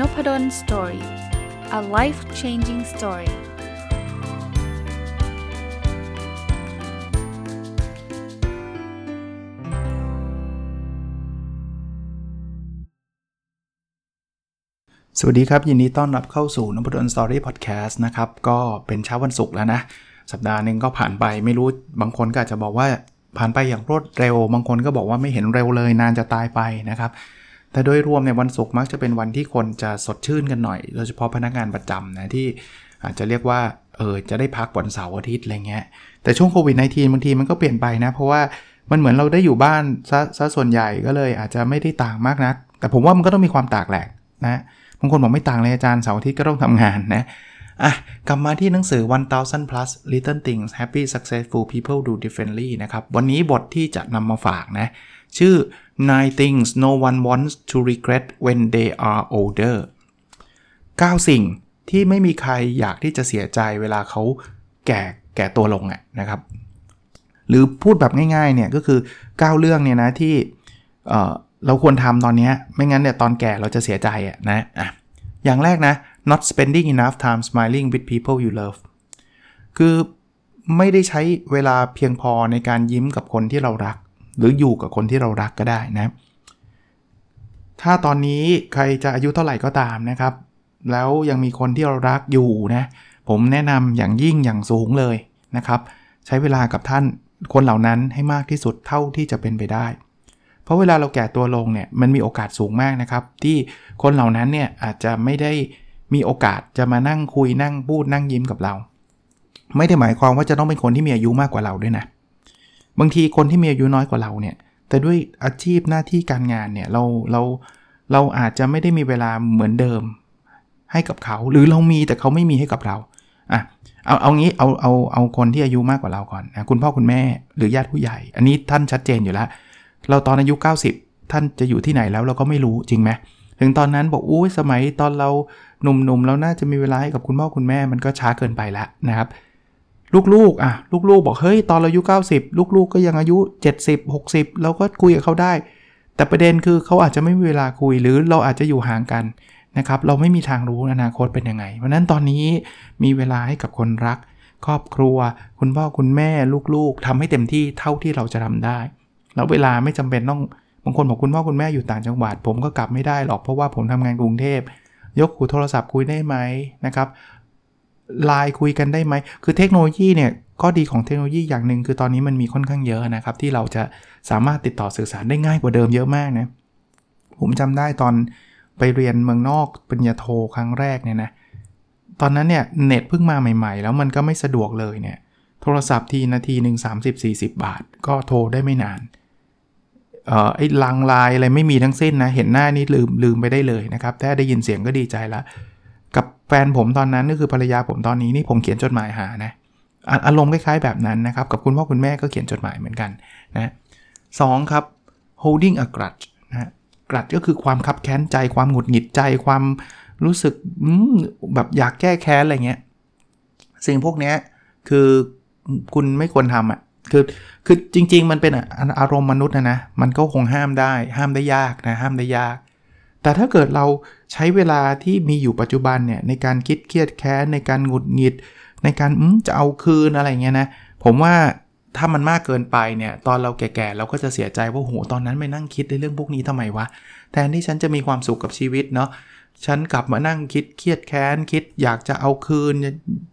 Nopadol story a life changing story สวัสดีครับ ยินดีต้อนรับเข้าสู่นพดล story พอดแคสต์นะครับ ก็เป็นเช้าวันศุกร์แล้วนะ สัปดาห์หนึ่งก็ผ่านไปไม่รู้บางคนก็อาจจะบอกว่าผ่านไปอย่างรวดเร็ว บางคนก็บอกว่าไม่เห็นเร็วเลยนานจะตายไปนะครับ แต่โดยรวมในวันศุกร์มักจะเป็นวันที่คนจะสดชื่นกันหน่อย โดยเฉพาะพนักงานประจำนะที่อาจจะเรียกว่าเออจะได้พักวันเสาร์อาทิตย์อะไรเงี้ยแต่ช่วงโควิด -19 บางทีมันก็เปลี่ยนไปนะ เพราะว่ามันเหมือนเราได้อยู่บ้านซะซะส่วนใหญ่ก็เลยอาจจะไม่ได้ต่างมากนัก แต่ผมว่ามันก็ต้องมีความต่างแหละนะบางคนบอกไม่ต่างเลยอาจารย์เสาร์อาทิตย์ก็ต้องทำงานนะอะกลับมาที่หนังสือ 1000 plus little things happy successful people do differently นะครับ วันนี้บทที่จะนำมาฝากนะ ชื่อ nine things no one wants to regret when they are older 9 สิ่งที่ไม่มีใครอยากที่จะเสียใจเวลาเขาแก่แก่ตัวลงอะนะครับ หรือพูดแบบง่ายๆเนี่ยก็คือ 9 เรื่องเนี่ยนะที่เเราควรทำตอนนี้ไม่งั้นเนี่ยตอนแก่เราจะเสียใจอะนะอะอย่างแรกนะ not spending enough time smiling with people you love คือไม่ได้ใช้เวลาเพียงพอในการยิ้มกับคนที่เรารัก หรืออยู่กับคนที่เรารักก็ได้นะ ถ้าตอนนี้ใครจะอายุเท่าไหร่ก็ตามนะครับ แล้วยังมีคนที่เรารักอยู่นะ ผมแนะนำอย่างยิ่งอย่างสูงเลยนะครับ ใช้เวลากับท่านคนเหล่านั้นให้มากที่สุดเท่าที่จะเป็นไปได้ เพราะเวลาเราแก่ตัวลงเนี่ยมันมีโอกาสสูงมากนะครับ ที่คนเหล่านั้นเนี่ยอาจจะไม่ได้มีโอกาสจะมานั่งคุยนั่งพูดนั่งยิ้มกับเรา ไม่ได้หมายความว่าจะต้องเป็นคนที่มีอายุมากกว่าเราด้วยนะ บางทีคนที่มีอายุน้อยกว่าเราเนี่ย แต่ด้วยอาชีพหน้าที่การงานเนี่ยเราเราเราอาจจะไม่ได้มีเวลาเหมือนเดิมให้กับเขา หรือเรามีแต่เขาไม่มีให้กับเราอะเอาเอางี้เอาเอาเอาคนที่อายุมากกว่าเราก่อนนะคุณพ่อคุณแม่หรือญาติผู้ใหญ่ อันนี้ท่านชัดเจนอยู่แล้ว เราตอนอายุ 90 ท่านจะอยู่ที่ไหนแล้วเราก็ไม่รู้จริงไหมถึงตอนนั้นบอกอุ้ยสมัยตอนเราหนุ่มๆเราน่าจะมีเวลาให้กับคุณพ่อคุณแม่มันก็ช้าเกินไปแล้วนะครับ ลูกๆอะลูกๆ บอกเฮ้ยตอนเราอายุ 90 ลูกๆ ก็ยังอายุ 70 60 เราก็คุยกับเขาได้ แต่ประเด็นคือเขาอาจจะไม่มีเวลาคุยหรือเราอาจจะอยู่ห่างกันนะครับเราไม่มีทางรู้อนาคตเป็นยังไง เพราะนั้นตอนนี้มีเวลาให้กับคนรัก ครอบครัว คุณพ่อคุณแม่ลูกๆทำให้เต็มที่เท่าที่เราจะทำได้ แล้วเวลาไม่จำเป็นต้องบางคนบอกคุณพ่อคุณแม่อยู่ต่างจังหวัด ผมก็กลับไม่ได้หรอกเพราะว่าผมทำงานกรุงเทพยกหูโทรศัพท์คุยได้ไหมนะครับ ไลน์คุยกันได้ไหม คือเทคโนโลยีเนี่ยข้อดีของเทคโนโลยีอย่างหนึ่งคือตอนนี้มันมีค่อนข้างเยอะนะครับ ที่เราจะสามารถติดต่อสื่อสารได้ง่ายกว่าเดิมเยอะมากนะ ผมจำได้ตอนไปเรียนเมืองนอกปริญญาโทครั้งแรกเนี่ยนะ ตอนนั้นเนี่ยเน็ตเพิ่งมาใหม่ ๆ แล้วมันก็ไม่สะดวกเลยเนี่ย โทรศัพท์ทีนาทีหนึ่ง30-40บสี่สิบาท ก็โทรได้ไม่นาน เอ่อไอ้ลังลายอะไรไม่มีทั้งสิ้นนะ เห็นหน้านี่ลืมลืมไปได้เลยนะครับแค่ได้ยินเสียงก็ดีใจละ แฟนผมตอนนั้นก็คือภรรยาผมตอนนี้นี่ผมเขียนจดหมายหานะอารมณ์คล้ายๆแบบนั้นนะครับ กับคุณพ่อคุณแม่ก็เขียนจดหมายเหมือนกันนะสครับ holding a grudge นะกรัดก็คือความคับแค้นใจความหงุดหงิดใจความรู้สึกแบบอยากแก้แค้นอะไรเงี้ยสิ่งพวกนี้คือคุณไม่ควรทำอะคือคือจริง ๆ มันเป็นอารมณ์มนุษย์นะนะมันก็คงห้ามได้ ห้ามได้ยากนะห้ามได้ยาก แต่ถ้าเกิดเราใช้เวลาที่มีอยู่ปัจจุบันเนี่ยในการคิดเครียดแค้นในการหงุดหงิด ในการจะเอาคืนอะไรเงี้ยนะผมว่าถ้ามันมากเกินไปเนี่ยตอนเราแก่ๆเราก็จะเสียใจว่าโหตอนนั้นไปนั่งคิดในเรื่องพวกนี้ทำไมวะแทนที่ฉันจะมีความสุขกับชีวิตเนาะฉันกลับมานั่งคิดเครียดแค้นคิดอยากจะเอาคืน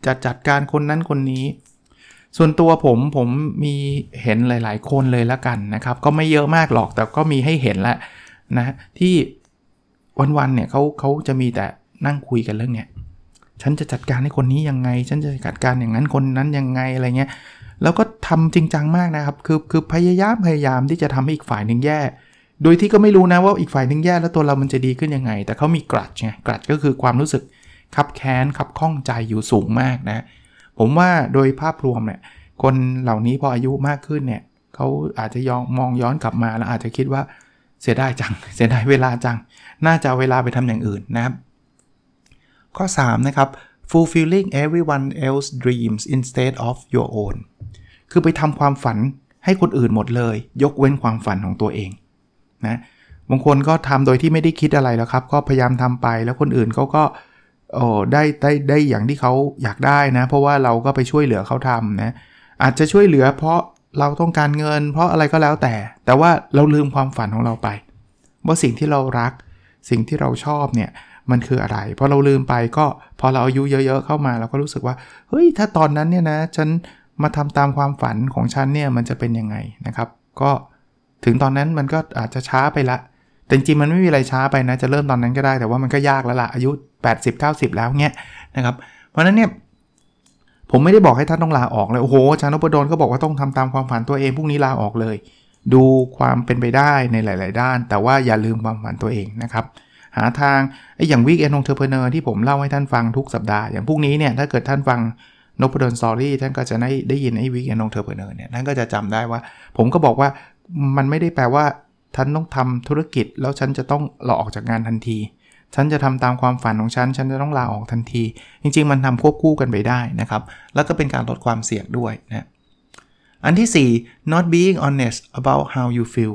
จะจัดการคนนั้นคนนี้ ส่วนตัวผมผมมีเห็นหลาย ๆ คนเลยละกันนะครับ ก็ไม่เยอะมากหรอกแต่ก็มีให้เห็นแล้วนะที่ วันๆเนี่ยเขาเขาจะมีแต่นั่งคุยกันเรื่องเนี้ยฉันจะจัดการให้คนนี้ยังไง ฉันจะจัดการอย่างนั้นคนนั้นยังไงอะไรเงี้ยแล้วก็ทำจริงจังมากนะครับ คือคือพยายามพยายามที่จะทำให้อีกฝ่ายหนึ่งแย่ โดยที่ก็ไม่รู้นะว่าอีกฝ่ายหนึ่งแย่แล้วตัวเรามันจะดีขึ้นยังไง แต่เขามีกรัดไงกรัดก็คือความรู้สึกขับแค้นขับข้องใจอยู่สูงมากนะ ผมว่าโดยภาพรวมเนี่ยคนเหล่านี้พออายุมากขึ้นเนี่ยเขาอาจจะยองมองย้อนกลับมาแล้วอาจจะคิดว่า เสียดายจัง เสียดายเวลาจัง น่าจะเวลาไปทำอย่างอื่นนะครับ ข้อ 3 นะครับ fulfilling everyone else dreams instead of your own คือไปทำความฝันให้คนอื่นหมดเลย ยกเว้นความฝันของตัวเองนะบางคนก็ทำโดยที่ไม่ได้คิดอะไรแล้วครับ ก็พยายามทำไปแล้วคนอื่นเขาก็โอ้ได้ได้ได้อย่างที่เขาอยากได้นะ เพราะว่าเราก็ไปช่วยเหลือเขาทำนะอาจจะช่วยเหลือเพราะ เราต้องการเงิน เพราะอะไรก็แล้วแต่ แต่ว่าเราลืมความฝันของเราไป ว่าสิ่งที่เรารัก สิ่งที่เราชอบเนี่ยมันคืออะไรพอเราลืมไปก็พอเราอายุเยอะ ๆ เข้ามาเราก็รู้สึกว่าเฮ้ยถ้าตอนนั้นเนี่ยนะฉันมาทำตามความฝันของฉันเนี่ยมันจะเป็นยังไงนะครับ ก็ถึงตอนนั้นมันก็อาจจะช้าไปละแต่จริงมันไม่มีอะไรช้าไปนะจะเริ่มตอนนั้นก็ได้แต่ว่ามันก็ยากแล้วล่ะอายุ 80-90 แล้วเงี้ยนะครับ เพราะนั้นเนี่ย ผมไม่ได้บอกให้ท่านต้องลาออกเลยโอ้โหอาจารย์นพดลก็บอกว่าต้องทำตามความฝันตัวเองพรุ่งนี้ลาออกเลย ดูความเป็นไปได้ในหลาย ๆ ด้าน แต่ว่าอย่าลืมความฝันตัวเองนะครับหาทางไอ้อย่าง weekend entrepreneur ที่ผมเล่าให้ท่านฟังทุกสัปดาห์อย่างพรุ่งนี้เนี่ยถ้าเกิดท่านฟังนพดล story ท่านก็จะได้ได้ยินไอ้ weekend entrepreneur เนี่ยท่านก็จะจำได้ว่า ผมก็บอกว่ามันไม่ได้แปลว่าท่านต้องทำธุรกิจแล้วฉันจะต้องลาออกจากงานทันที ฉันจะทำตามความฝันของฉัน ฉันจะต้องลาออกทันที จริง ๆ มันทำควบคู่กันไปได้นะครับ แล้วก็เป็นการลดความเสี่ยงด้วยนะอันที่ 4 not being honest about how you feel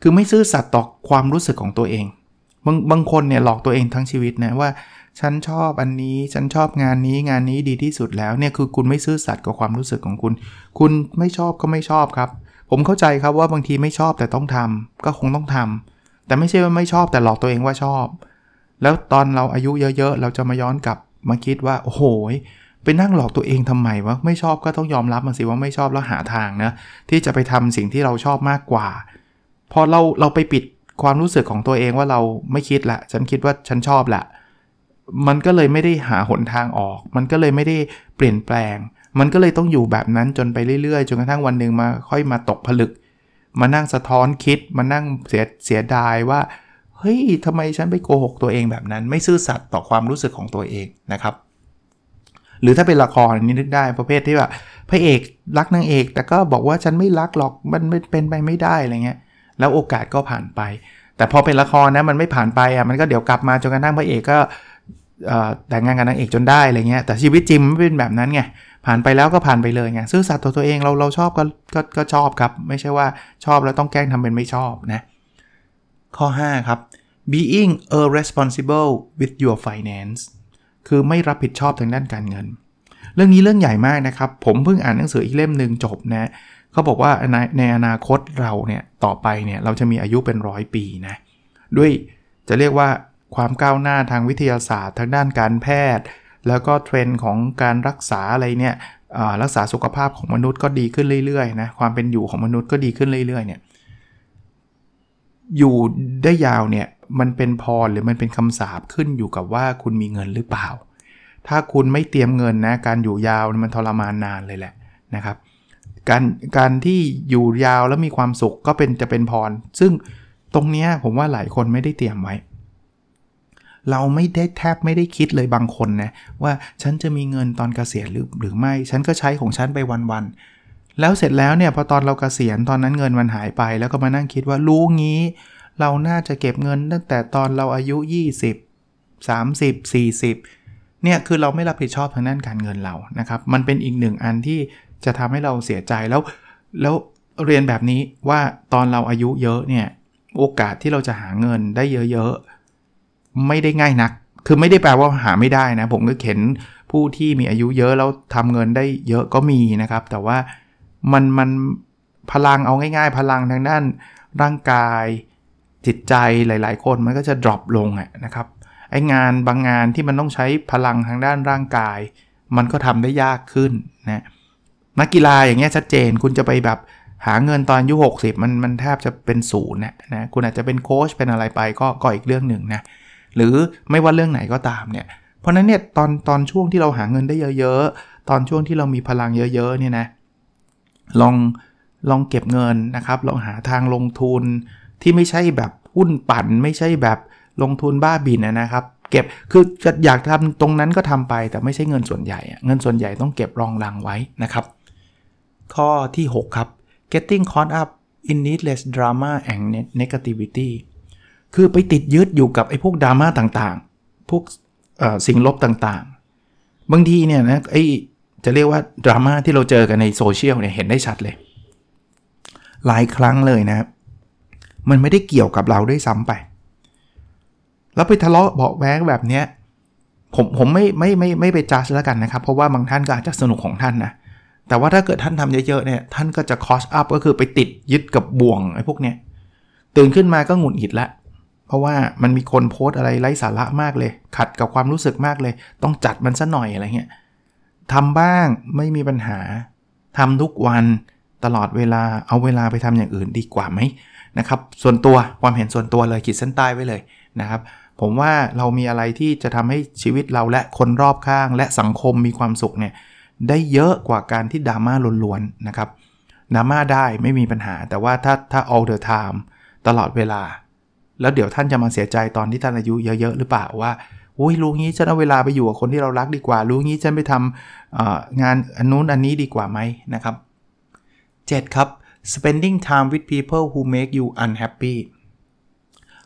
คือไม่ซื่อสัตย์ต่อความรู้สึกของตัวเอง บางบางคนเนี่ยหลอกตัวเองทั้งชีวิตนะว่า ฉันชอบอันนี้ ฉันชอบงานนี้ งานนี้ดีที่สุดแล้วเนี่ยคือคุณไม่ซื่อสัตย์กับความรู้สึกของคุณ คุณไม่ชอบก็ไม่ชอบครับ ผมเข้าใจครับว่าบางทีไม่ชอบแต่ต้องทำก็คงต้องทำแต่ไม่ใช่ว่าไม่ชอบแต่หลอกตัวเองว่าชอบ แล้วตอนเราอายุเยอะๆ เราจะมาย้อนกลับมาคิดว่า โอ้โหไปนั่งหลอกตัวเองทำไมวะ ไม่ชอบก็ต้องยอมรับมันสิว่าไม่ชอบแล้วหาทางนะ ที่จะไปทำสิ่งที่เราชอบมากกว่า พอเราเราไปปิดความรู้สึกของตัวเองว่าเราไม่คิดละ ฉันคิดว่าฉันชอบละ มันก็เลยไม่ได้หาหนทางออก มันก็เลยไม่ได้เปลี่ยนแปลง มันก็เลยต้องอยู่แบบนั้นจนไปเรื่อยๆ จนกระทั่งวันหนึ่งมาค่อยมาตกผลึก มานั่งสะท้อนคิด มานั่งเสียเสียดายว่า เฮ้ยทำไมฉันไปโกหกตัวเองแบบนั้น ไม่ซื่อสัตย์ต่อความรู้สึกของตัวเองนะครับ หรือถ้าเป็นละครนี่นึกได้ประเภทที่ว่าพระเอกรักนางเอก แต่ก็บอกว่าฉันไม่รักหรอกมันเป็นไปไม่ได้อะไรเงี้ยแล้วโอกาสก็ผ่านไป แต่พอเป็นละครนะมันไม่ผ่านไปอะมันก็เดี๋ยวกลับมาจนกระทั่งพระเอกก็แต่งงานกับนางเอกจนได้อะไรเงี้ยแต่ชีวิตจริงไม่เป็นแบบนั้นไงผ่านไปแล้วก็ผ่านไปเลยไงซื่อสัตย์ต่อตัวเองเราเราชอบก็ก็ก็ชอบครับ ไม่ใช่ว่าชอบแล้วต้องแกล้งทำเป็นไม่ชอบนะ ข้อ 5 ครับ being irresponsible with your finance คือไม่รับผิดชอบทางด้านการเงิน เรื่องนี้เรื่องใหญ่มากนะครับ ผมเพิ่งอ่านหนังสืออีกเล่มหนึ่งจบนะเขาบอกว่าในในอนาคตเราเนี่ยต่อไปเนี่ยเราจะมีอายุเป็นร้อยปีนะด้วยจะเรียกว่าความก้าวหน้าทางวิทยาศาสตร์ทางด้านการแพทย์ แล้วก็เทรนด์ของการรักษาอะไรเนี่ยรักษาสุขภาพของมนุษย์ก็ดีขึ้นเรื่อยๆนะความเป็นอยู่ของมนุษย์ก็ดีขึ้นเรื่อยๆเนี่ย อยู่ได้ยาวเนี่ยมันเป็นพรหรือมันเป็นคำสาปขึ้นอยู่กับว่าคุณมีเงินหรือเปล่า ถ้าคุณไม่เตรียมเงินนะการอยู่ยาวมันทรมานนานเลยแหละนะครับการการที่อยู่ยาวแล้วมีความสุขก็เป็นจะเป็นพร ซึ่งตรงนี้ผมว่าหลายคนไม่ได้เตรียมไว้ เราไม่ได้แทบไม่ได้คิดเลยบางคนนะว่าฉันจะมีเงินตอนเกษียณหรือหรือไม่ ฉันก็ใช้ของฉันไปวันๆ แล้วเสร็จแล้วเนี่ยพอตอนเรากเกษียณตอนนั้นเงินมันหายไป แล้วก็มานั่งคิดว่ารู้งี้ เราน่าจะเก็บเงินตั้งแต่ตอนเราอายุ 20 30 40 เนี่ยคือเราไม่รับผิดชอบทางด้านการเงินเรานะครับ มันเป็นอีกหนึ่งอันที่จะทำให้เราเสียใจแล้ว แล้วเรียนแบบนี้ว่าตอนเราอายุเยอะเนี่ยโอกาสที่เราจะหาเงินได้เยอะๆไม่ได้ง่ายนัก คือไม่ได้แปลว่าหาไม่ได้นะ ผมก็เห็นผู้ที่มีอายุเยอะแล้วทำเงินได้เยอะก็มีนะครับ แต่ว่า มันมันพลังเอาง่าย ๆ พลังทางด้านร่างกายจิตใจหลาย ๆ คนมันก็จะ drop ลงนะครับไอ้งานบางงานที่มันต้องใช้พลังทางด้านร่างกาย มันก็ทำได้ยากขึ้นนะนักกีฬาอย่างเงี้ยชัดเจนคุณจะไปแบบหาเงินตอนอายุ60 มันมันแทบจะเป็นศูนย์นะนะคุณอาจจะเป็นโค้ชเป็นอะไรไปก็ก็อีกเรื่องหนึ่งนะหรือไม่ว่าเรื่องไหนก็ตามเนี่ยเพราะนั้นเนี่ยตอนตอนช่วงที่เราหาเงินได้เยอะ ๆ ตอนช่วงที่เรามีพลังเยอะ ๆ เนี่ยนะ ลองลองเก็บเงินนะครับ ลองหาทางลงทุนที่ไม่ใช่แบบหุ้นปั่น ไม่ใช่แบบลงทุนบ้าบินนะครับ เก็บคือจะอยากทำตรงนั้นก็ทำไปแต่ไม่ใช่เงินส่วนใหญ่ เงินส่วนใหญ่ต้องเก็บรองรังไว้นะครับ ข้อที่ 6 ครับ getting caught up in needless drama and negativity คือไปติดยึดอยู่กับไอ้พวกดราม่าต่างๆ พวกสิ่งลบต่างๆ บางทีเนี่ยนะไอ้ จะเรียกว่าดราม่าที่เราเจอกันในโซเชียลเนี่ยเห็นได้ชัดเลย หลายครั้งเลยนะมันไม่ได้เกี่ยวกับเราด้วยซ้ำไป แล้วไปทะเลาะเบาแว้งแบบเนี้ยผมผมไม่ไม่ไม่ไม่ไปจัดแล้วกันนะครับ เพราะว่าบางท่านก็อาจจะสนุกของท่านนะแต่ว่าถ้าเกิดท่านทำเยอะๆเนี่ยท่านก็จะคอสอัพก็คือไปติดยึดกับบ่วงไอ้พวกเนี้ยตื่นขึ้นมาก็หงุดหงิดละเพราะว่ามันมีคนโพสอะไรไร้สาระมากเลย ขัดกับความรู้สึกมากเลย ต้องจัดมันซะหน่อยอะไรเงี้ย ทำบ้างไม่มีปัญหาทำทุกวันตลอดเวลาเอาเวลาไปทำอย่างอื่นดีกว่าไหมนะครับ ส่วนตัวความเห็นส่วนตัวเลยขีดเส้นใต้ไว้เลยนะครับ ผมว่าเรามีอะไรที่จะทำให้ชีวิตเราและคนรอบข้าง และสังคมมีความสุขเนี่ยได้เยอะกว่าการที่ดราม่าล้วนๆนะครับดราม่าได้ไม่มีปัญหา แต่ว่าถ้าถ้า all the time ตลอดเวลา แล้วเดี๋ยวท่านจะมาเสียใจตอนที่ท่านอายุเยอะๆหรือเปล่าว่า อุ้ยรู้งี้ฉันเอาเวลาไปอยู่กับคนที่เรารักดีกว่า รู้งี้ฉันไปทำงานอันนู้นอันนี้ดีกว่าไหมนะครับ 7. ครับ spending time with people who make you unhappy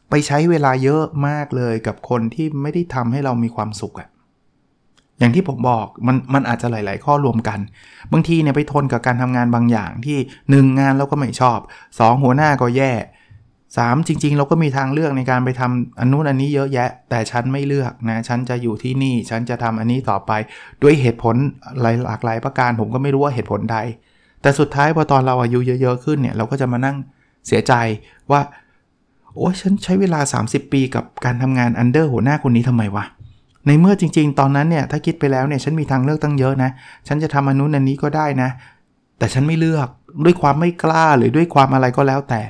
ไปใช้เวลาเยอะมากเลยกับคนที่ไม่ได้ทำให้เรามีความสุขอะอย่างที่ผมบอกมันมันอาจจะหลาย ๆ ข้อรวมกัน บางทีเนี่ยไปทนกับการทำงานบางอย่างที่ 1 งานเราก็ไม่ชอบ 2 หัวหน้าก็แย่ 3 จริง ๆ เราก็มีทางเลือกในการไปทำอันนู้นอันนี้เยอะแยะ แต่ฉันไม่เลือกนะ ฉันจะอยู่ที่นี่ ฉันจะทำอันนี้ต่อไป ด้วยเหตุผลหลากหลายประการ ผมก็ไม่รู้ว่าเหตุผลใด แต่สุดท้ายพอตอนเราอายุเยอะๆขึ้นเนี่ย เราก็จะมานั่งเสียใจว่า โอ้ฉันใช้เวลา 30 ปีกับการทำงานอันเดอร์หัวหน้าคนนี้ทำไมวะในเมื่อจริง ๆ ตอนนั้นเนี่ยถ้าคิดไปแล้วเนี่ยฉันมีทางเลือกตั้งเยอะนะ ฉันจะทำอันนู้นอันนี้ก็ได้นะ แต่ฉันไม่เลือกด้วยความไม่กล้าหรือด้วยความอะไรก็แล้วแต่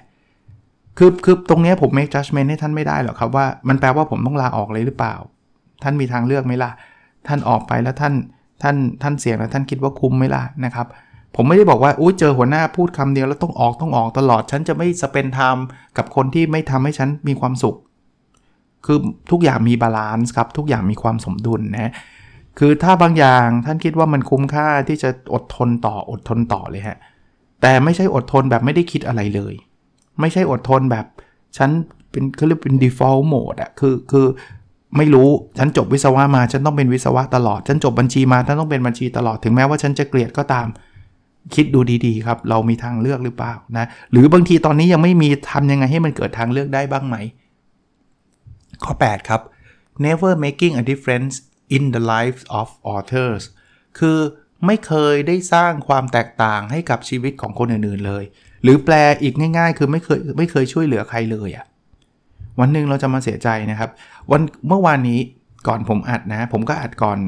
คือคือตรงนี้ผม make judgment ให้ท่านไม่ได้หรอกครับว่ามันแปลว่าผมต้องลาออกเลยหรือเปล่า ท่านมีทางเลือกไหมล่ะ ท่านออกไปแล้วท่านท่านท่านเสี่ยงแล้วท่านคิดว่าคุ้มไหมล่ะนะครับ ผมไม่ได้บอกว่าอุ้ยเจอหัวหน้าพูดคำเดียวแล้วต้องออกต้องออกตลอด ฉันจะไม่สเปนไทม์กับคนที่ไม่ทำให้ฉันมีความสุข คือทุกอย่างมี balance ครับทุกอย่างมีความสมดุลนะคือถ้าบางอย่างท่านคิดว่ามันคุ้มค่าที่จะอดทนต่ออดทนต่อเลยฮะแต่ไม่ใช่อดทนแบบไม่ได้คิดอะไรเลย ไม่ใช่อดทนแบบฉันเป็นเขาเรียกเป็น default mode อะคือคือไม่รู้ฉันจบวิศวะมา ฉันต้องเป็นวิศวะตลอด ฉันจบบัญชีมาฉันต้องเป็นบัญชีตลอดถึงแม้ว่าฉันจะเกลียดก็ตามคิดดูดีๆ ครับ เรามีทางเลือกหรือเปล่านะ หรือบางทีตอนนี้ยังไม่มีทำยังไงให้มันเกิดทางเลือกได้บ้างไหม ข้อ 8 ครับ never making a difference in the lives of authors คือไม่เคยได้สร้างความแตกต่างให้กับชีวิตของคนอื่นๆเลย หรือแปลอีกง่าย ๆ คือไม่เคยไม่เคยช่วยเหลือใครเลยอะ่ะวันหนึ่งเราจะมาเสียใจนะครับวันเมื่อวานนี้ก่อนผมอัดนะ ผมก็อัดก่อน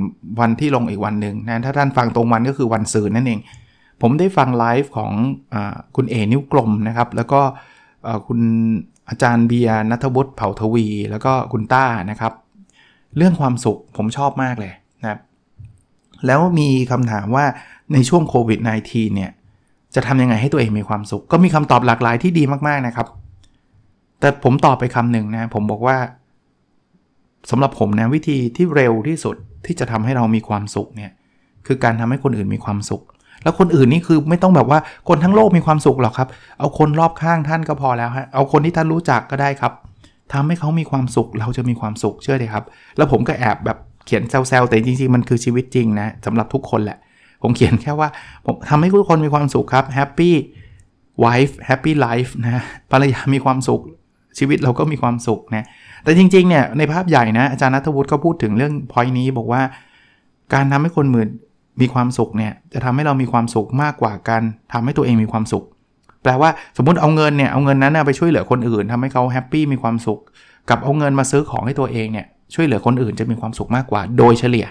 วันที่ลงอีกวันหนึ่งนะถ้าท่านฟังตรงวันก็คือวันสื่อนั่นเอง ผมได้ฟังไลฟ์ของอคุณเอนิ้วกลมนะครับ แล้วก็คุณอาจารย์เบียร์นัทวุฒิเผ่าทวี แล้วก็คุณต้านะครับ เรื่องความสุขผมชอบมากเลยนะครับแล้วมีคำถามว่าในช่วงโควิด -19 เนี่ย จะทำยังไงให้ตัวเองมีความสุข ก็มีคำตอบหลากหลายที่ดีมากๆนะครับ แต่ผมตอบไปคำหนึ่งนะผมบอกว่าสำหรับผมนะวิธีที่เร็วที่สุดที่จะทำให้เรามีความสุขเนี่ยคือการทำให้คนอื่นมีความสุข แล้วคนอื่นนี่คือไม่ต้องแบบว่าคนทั้งโลกมีความสุขหรอกครับ เอาคนรอบข้างท่านก็พอแล้วฮะเอาคนที่ท่านรู้จักก็ได้ครับทำให้เขามีความสุข เราจะมีความสุขเชื่อเลยครับ แล้วผมก็แอบแบบเขียนแซวๆแต่จริงๆมันคือชีวิตจริงนะสำหรับทุกคนแหละ ผมเขียนแค่ว่าผมทำให้ทุกคนมีความสุขครับ happy wife happy life นะภรรยามีความสุขชีวิตเราก็มีความสุขนะแต่จริงๆเนี่ยในภาพใหญ่นะอาจารย์นัทวุฒิก็พูดถึงเรื่องพอยนี้บอกว่าการทำให้คนหมื่นมีความสุขเนี่ยจะทำให้เรามีความสุขมากกว่าการทำให้ตัวเองมีความสุข แปลว่าสมมติเอาเงินเนี่ยเอาเงินนั้นไปช่วยเหลือคนอื่นทำให้เขาแฮปปี้มีความสุข กับเอาเงินมาซื้อของให้ตัวเองเนี่ยช่วยเหลือคนอื่นจะมีความสุขมากกว่าโดยเฉลี่ย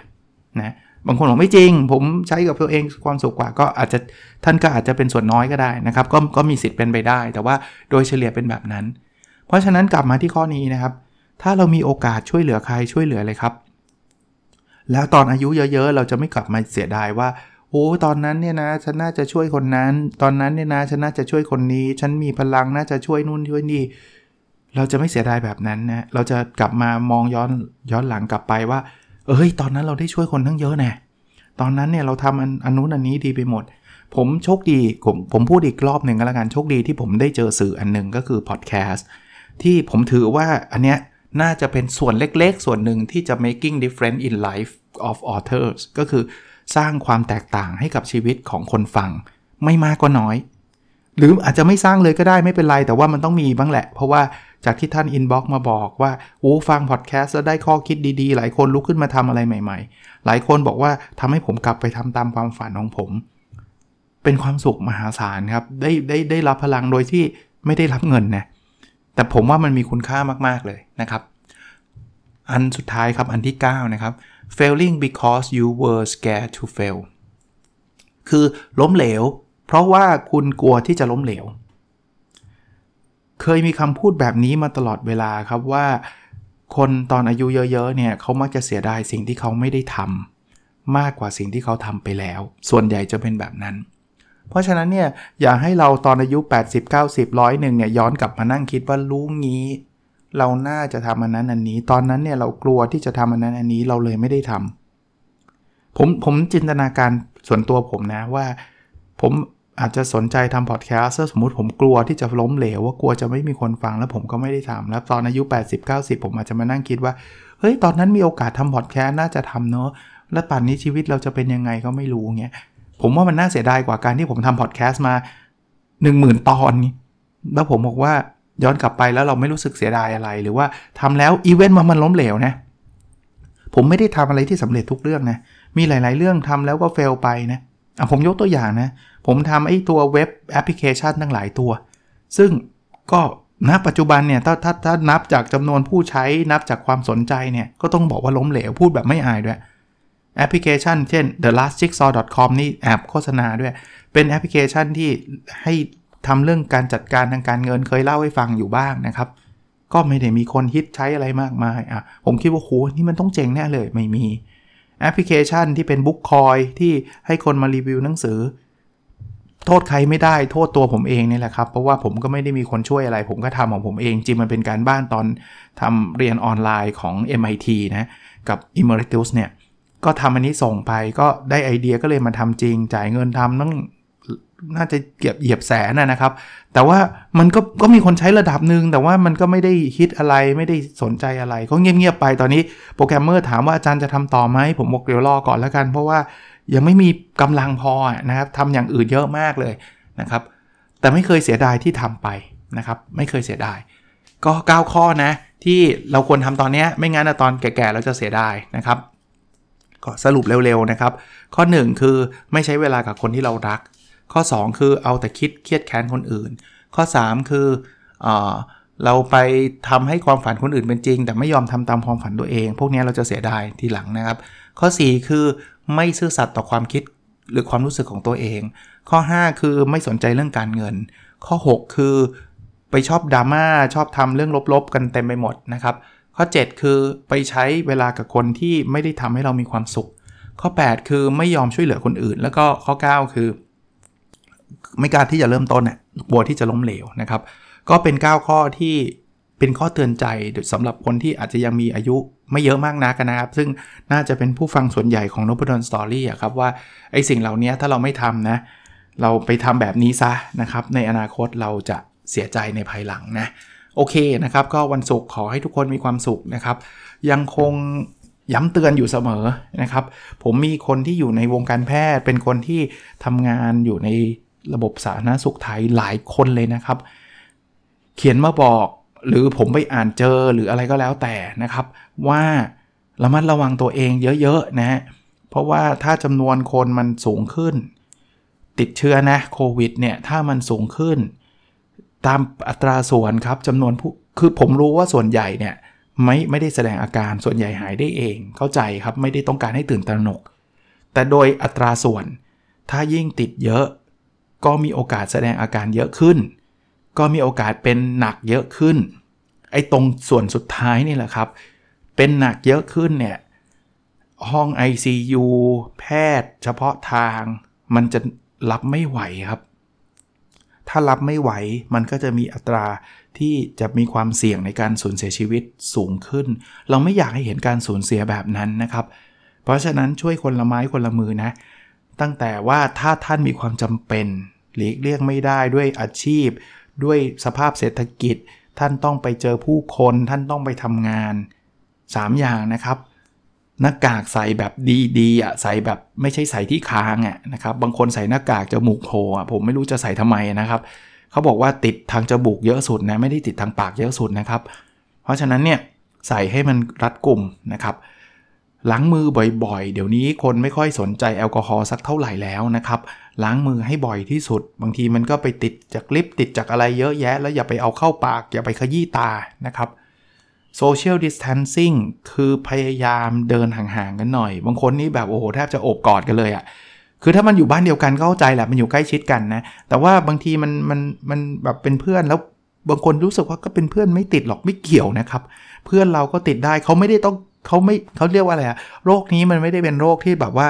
นะ บางคนบอกไม่จริง ผมใช้กับตัวเองความสุขกว่าก็อาจจะท่านก็อาจจะเป็นส่วนน้อยก็ได้นะครับ ก็ก็มีสิทธิ์เป็นไปได้ แต่ว่าโดยเฉลี่ยเป็นแบบนั้น เพราะฉะนั้นกลับมาที่ข้อนี้นะครับ ถ้าเรามีโอกาสช่วยเหลือใครช่วยเหลือเลยครับ แล้วตอนอายุเยอะๆ เราจะไม่กลับมาเสียดายว่าโอ้ตอนนั้นเนี่ยนะฉันน่าจะช่วยคนนั้น ตอนนั้นเนี่ยนะฉันน่าจะช่วยคนนี้ ฉันมีพลังน่าจะช่วยนู่นช่วยนี่เราจะไม่เสียดายแบบนั้นนะเราจะกลับมามองย้อนย้อนหลังกลับไปว่า เอ้ย ตอนนั้นเราได้ช่วยคนทั้งเยอะแน่ตอนนั้นเนี่ยเราทำอันอันนู้นอันนี้ดีไปหมด ผมโชคดี ผมผมพูดอีกรอบหนึ่งก็แล้วกันโชคดีที่ผมได้เจอสื่ออันหนึ่งก็คือพอดแคสต์ที่ผมถือว่าอันเนี้ยน่าจะเป็นส่วนเล็กๆ ส่วนหนึ่งที่จะ making difference in life of others ก็คือสร้างความแตกต่างให้กับชีวิตของคนฟัง ไม่มากก็น้อย หรืออาจจะไม่สร้างเลยก็ได้ไม่เป็นไร แต่ว่ามันต้องมีบ้างแหละ เพราะว่าจากที่ท่าน inbox มาบอกว่าโอ้ฟังพอดแคสต์แล้วได้ข้อคิดดีๆ หลายคนลุกขึ้นมาทำอะไรใหม่ ๆ หลายคนบอกว่าทำให้ผมกลับไปทำตามความฝันของผม เป็นความสุขมหาศาลครับได้ได้ได้รับพลังโดยที่ไม่ได้รับเงินนะแต่ผมว่ามันมีคุณค่ามากๆเลยนะครับ อันสุดท้ายครับอันที่ 9 นะครับ failing because you were scared to fail คือล้มเหลว เพราะว่าคุณกลัวที่จะล้มเหลว เคยมีคำพูดแบบนี้มาตลอดเวลาครับว่า คนตอนอายุเยอะๆเนี่ยเขามักจะเสียดายสิ่งที่เขาไม่ได้ทำมากกว่าสิ่งที่เขาทำไปแล้ว ส่วนใหญ่จะเป็นแบบนั้น เพราะฉะนั้นเนี่ยอย่าให้เราตอนอายุ 80 90ร้อยหนึ่งเนี่ยย้อนกลับมานั่งคิดว่ารู้งี้ เราน่าจะทำอันนั้นอันนี้ ตอนนั้นเนี่ยเรากลัวที่จะทำอันนั้นอันนี้เราเลยไม่ได้ทำผมผมจินตนาการส่วนตัวผมนะว่าผม อาจจะสนใจทำพอดแคสต์สมมติผมกลัวที่จะล้มเหลวว่ากลัวจะไม่มีคนฟังแล้วผมก็ไม่ได้ทำแล้วตอนอายุ 80 90 ผมอาจจะมานั่งคิดว่า เฮ้ย ตอนนั้นมีโอกาสทำพอดแคสต์น่าจะทำเนอะแล้วป่านนี้ชีวิตเราจะเป็นยังไงก็ไม่รู้เงี้ยผมว่ามันน่าเสียดายกว่าการที่ผมทำพอดแคสต์มา 10,000 ตอนนี้แล้วผมบอกว่าย้อนกลับไปแล้วเราไม่รู้สึกเสียดายอะไรหรือว่าทำแล้วอีเวนต์มันล้มเหลวนะผมไม่ได้ทำอะไรที่สำเร็จทุกเรื่องนะมีหลาย ๆ เรื่องทำแล้วก็ fail ไปนะ อะผมยกตัวอย่างนะ ผมทำไอ้ตัวเว็บแอปพลิเคชันทั้งหลายตัว ซึ่งก็ณปัจจุบันเนี่ยถ้าถ้าถ้านับจากจำนวนผู้ใช้นับจากความสนใจเนี่ย ก็ต้องบอกว่าล้มเหลวพูดแบบไม่อายด้วย แอปพลิเคชัน เช่น the last jigsaw com นี่แอบโฆษณาด้วย เป็นแอปพลิเคชันที่ให้ทำเรื่องการจัดการทางการเงินเคยเล่าให้ฟังอยู่บ้างนะครับ ก็ไม่ได้มีคนฮิตใช้อะไรมากมายอะผมคิดว่าโหนี่มันต้องเจ๋งแน่เลยไม่มี แอปพลิเคชันที่เป็นบุ๊กคอยที่ให้คนมารีวิวหนังสือ โทษใครไม่ได้โทษตัวผมเองนี่แหละครับ เพราะว่าผมก็ไม่ได้มีคนช่วยอะไร ผมก็ทำของผมเองจริงมันเป็นการบ้านตอนทำเรียนออนไลน์ของ MIT นะกับ Emeritus เนี่ยก็ทำอันนี้ส่งไปก็ได้ไอเดียก็เลยมาทำจริง จ่ายเงินทำต้ง น่าจะเกียบเหยียบแสนนะครับ แต่ว่ามันก็ก็มีคนใช้ระดับหนึ่งแต่ว่ามันก็ไม่ได้ฮิตอะไรไม่ได้สนใจอะไรก็เงียบๆไปตอนนี้โปรแกรมเมอร์ถามว่าอาจารย์จะทำต่อไหมผมบอกเดี๋ยวรอก่อนแล้วกัน เพราะว่ายังไม่มีกำลังพอนะครับทำอย่างอื่นเยอะมากเลยนะครับ แต่ไม่เคยเสียดายที่ทำไปนะครับ ไม่เคยเสียดาย ก็ 9 ข้อนะ ที่เราควรทำตอนนี้ไม่งั้นตอนแก่ๆเราจะเสียดายนะครับก็สรุปเร็วๆนะครับ ข้อ 1 คือไม่ใช้เวลากับคนที่เรารัก ข้อ 2 คือเอาแต่คิดเครียดแค้นคนอื่น ข้อ 3 คือเอเราไปทำให้ความฝันคนอื่นเป็นจริง แต่ไม่ยอมทำตามความฝันตัวเอง พวกนี้เราจะเสียดายทีหลังนะครับ ข้อ 4 คือไม่ซื่อสัตย์ต่อความคิดหรือความรู้สึกของตัวเอง ข้อ 5 คือไม่สนใจเรื่องการเงิน ข้อ 6 คือไปชอบดราม่าชอบทำเรื่องลบๆ กันเต็มไปหมดนะครับ ข้อ 7 คือไปใช้เวลากับคนที่ไม่ได้ทำให้เรามีความสุข ข้อ 8 คือไม่ยอมช่วยเหลือคนอื่น แล้วก็ข้อ 9 คือ ไม่กล้าที่จะเริ่มต้นเนี่ยกลัวที่จะล้มเหลวนะครับ ก็เป็น 9 ข้อที่เป็นข้อเตือนใจสำหรับคนที่อาจจะยังมีอายุไม่เยอะมากนักนะครับ ซึ่งน่าจะเป็นผู้ฟังส่วนใหญ่ของนพดลสตอรี่อะครับว่าไอ้สิ่งเหล่านี้ถ้าเราไม่ทำนะ เราไปทำแบบนี้ซะนะครับ ในอนาคตเราจะเสียใจในภายหลังนะโอเคนะครับ ก็วันศุกร์ขอให้ทุกคนมีความสุขนะครับ ยังคงย้ำเตือนอยู่เสมอนะครับ ผมมีคนที่อยู่ในวงการแพทย์ เป็นคนที่ทำงานอยู่ใน ระบบสาธารณสุขไทยหลายคนเลยนะครับ เขียนมาบอกหรือผมไปอ่านเจอหรืออะไรก็แล้วแต่นะครับ ว่าระมัดระวังตัวเองเยอะๆนะเพราะว่าถ้าจำนวนคนมันสูงขึ้น ติดเชื้อนะโควิดเนี่ยถ้ามันสูงขึ้น ตามอัตราส่วนครับจำนวนผู้คือผมรู้ว่าส่วนใหญ่เนี่ยไม่ไม่ได้แสดงอาการส่วนใหญ่หายได้เอง เข้าใจครับไม่ได้ต้องการให้ตื่นตระหนก แต่โดยอัตราส่วน ถ้ายิ่งติดเยอะ ก็มีโอกาสแสดงอาการเยอะขึ้น ก็มีโอกาสเป็นหนักเยอะขึ้น ไอ้ตรงส่วนสุดท้ายนี่แหละครับ เป็นหนักเยอะขึ้นเนี่ย ห้อง ICU แพทย์ เฉพาะทาง มันจะรับไม่ไหวครับ ถ้ารับไม่ไหวมันก็จะมีอัตราที่จะมีความเสี่ยงในการสูญเสียชีวิตสูงขึ้น เราไม่อยากให้เห็นการสูญเสียแบบนั้นนะครับ เพราะฉะนั้นช่วยคนละไม้คนละมือนะ ตั้งแต่ว่าถ้าท่านมีความจำเป็น หลีกเลี่ยงไม่ได้ด้วยอาชีพ ด้วยสภาพเศรษฐกิจ ท่านต้องไปเจอผู้คน ท่านต้องไปทำงาน 3 อย่างนะครับหน้ากากใส่แบบดีๆอะใส่แบบไม่ใช่ใส่ที่คางอะนะครับบางคนใส่หน้ากากจมูกโผล่อะผมไม่รู้จะใส่ทำไมนะครับเขาบอกว่าติดทางจมูกเยอะสุดนะไม่ได้ติดทางปากเยอะสุดนะครับ เพราะฉะนั้นเนี่ยใส่ให้มันรัดกลุ่มนะครับ ล้างมือบ่อยๆ เดี๋ยวนี้คนไม่ค่อยสนใจแอลกอฮอล์สักเท่าไหร่แล้วนะครับ ล้างมือให้บ่อยที่สุด บางทีมันก็ไปติดจากลิปติดจากอะไรเยอะแยะ แล้วอย่าไปเอาเข้าปาก อย่าไปขยี้ตานะครับโซเชียลดิส a ทนซิ่งคือพยายามเดินห่างๆกันหน่อย บางคนนี่แบบโอ้โหแทบจะโอบกอดกันเลยอะ่ะคือถ้ามันอยู่บ้านเดียวกันเข้าใจแหละมันอยู่ใกล้ชิดกันนะ แต่ว่าบางทีมันมันมันแบบเป็นเพื่อนแล้วบางคนรู้สึกว่าก็เป็นเพื่อนไม่ติดหรอกไม่เกี่ยวนะครับ เพื่อนเราก็ติดได้เขาไม่ได้ต้อง เขาไม่เขาเรียกว่าอะไรอะโรคนี้มันไม่ได้เป็นโรคที่แบบว่า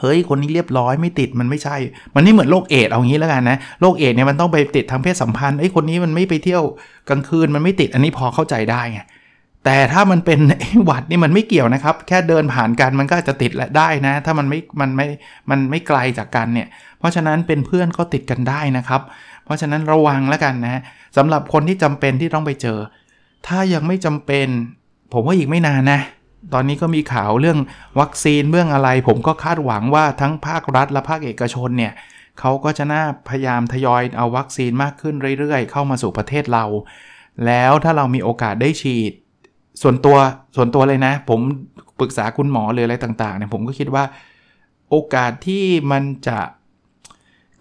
เฮ้ย คนนี้เรียบร้อยไม่ติดมันไม่ใช่ มันนี่เหมือนโรคเอดเอางี้แล้วกันนะ โรคเอดเนี่ยมันต้องไปติดทางเพศสัมพันธ์ไอ้คนนี้มันไม่ไปเที่ยวกลางคืนมันไม่ติดอันนี้พอเข้าใจได้ไง แต่ถ้ามันเป็นหวัดนี่มันไม่เกี่ยวนะครับ แค่เดินผ่านกันมันก็จะติดและได้นะ ถ้ามันไม่ มันไม่ มันไม่ไกลจากกันเนี่ย เพราะฉะนั้นเป็นเพื่อนก็ติดกันได้นะครับ เพราะฉะนั้นระวังแล้วกันนะสำหรับคนที่จำเป็นที่ต้องไปเจอ ถ้ายังไม่จำเป็น ผมว่าอีกไม่นานนะ ตอนนี้ก็มีข่าวเรื่องวัคซีนเรื่องอะไร ผมก็คาดหวังว่าทั้งภาครัฐและภาคเอกชนเนี่ยเขาก็จะน่าพยายามทยอยเอาวัคซีนมากขึ้นเรื่อยๆ เข้ามาสู่ประเทศเรา แล้วถ้าเรามีโอกาสได้ฉีด ส่วนตัวส่วนตัวเลยนะ ผมปรึกษาคุณหมอเลยอะไรต่างๆเนี่ยผมก็คิดว่าโอกาสที่มันจะ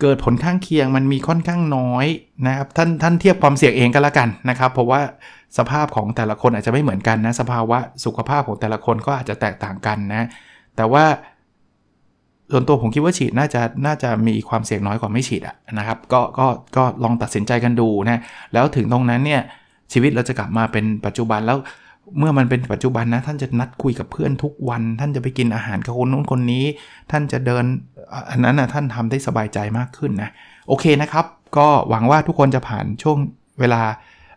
เกิดผลข้างเคียงมันมีค่อนข้างน้อยนะครับท่านท่านเทียบความเสี่ยงเองก็แล้วกันนะครับ เพราะว่าสภาพของแต่ละคนอาจจะไม่เหมือนกันนะสภาวะสุขภาพของแต่ละคนก็อาจจะแตกต่างกันนะ แต่ว่าส่วนตัวผมคิดว่าฉีดน่าจะน่าจะมีความเสี่ยงน้อยกว่าไม่ฉีดอะนะครับก็ก็ก็ลองตัดสินใจกันดูนะแล้วถึงตรงนั้นเนี่ยชีวิตเราจะกลับมาเป็นปัจจุบันแล้ว เมื่อมันเป็นปัจจุบันนะ ท่านจะนัดคุยกับเพื่อนทุกวัน ท่านจะไปกินอาหารกับคนนู้นคนนี้ ท่านจะเดินอันนั้นนะท่านทำได้สบายใจมากขึ้นนะโอเคนะครับ ก็หวังว่าทุกคนจะผ่านช่วงเวลา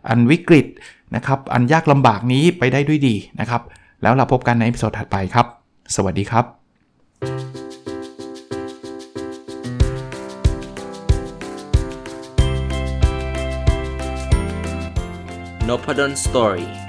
อันวิกฤตนะครับอันยากลำบากนี้ไปได้ด้วยดีนะครับ แล้วเราพบกันใน episode ถัดไปครับ สวัสดีครับ n o p a d o n Story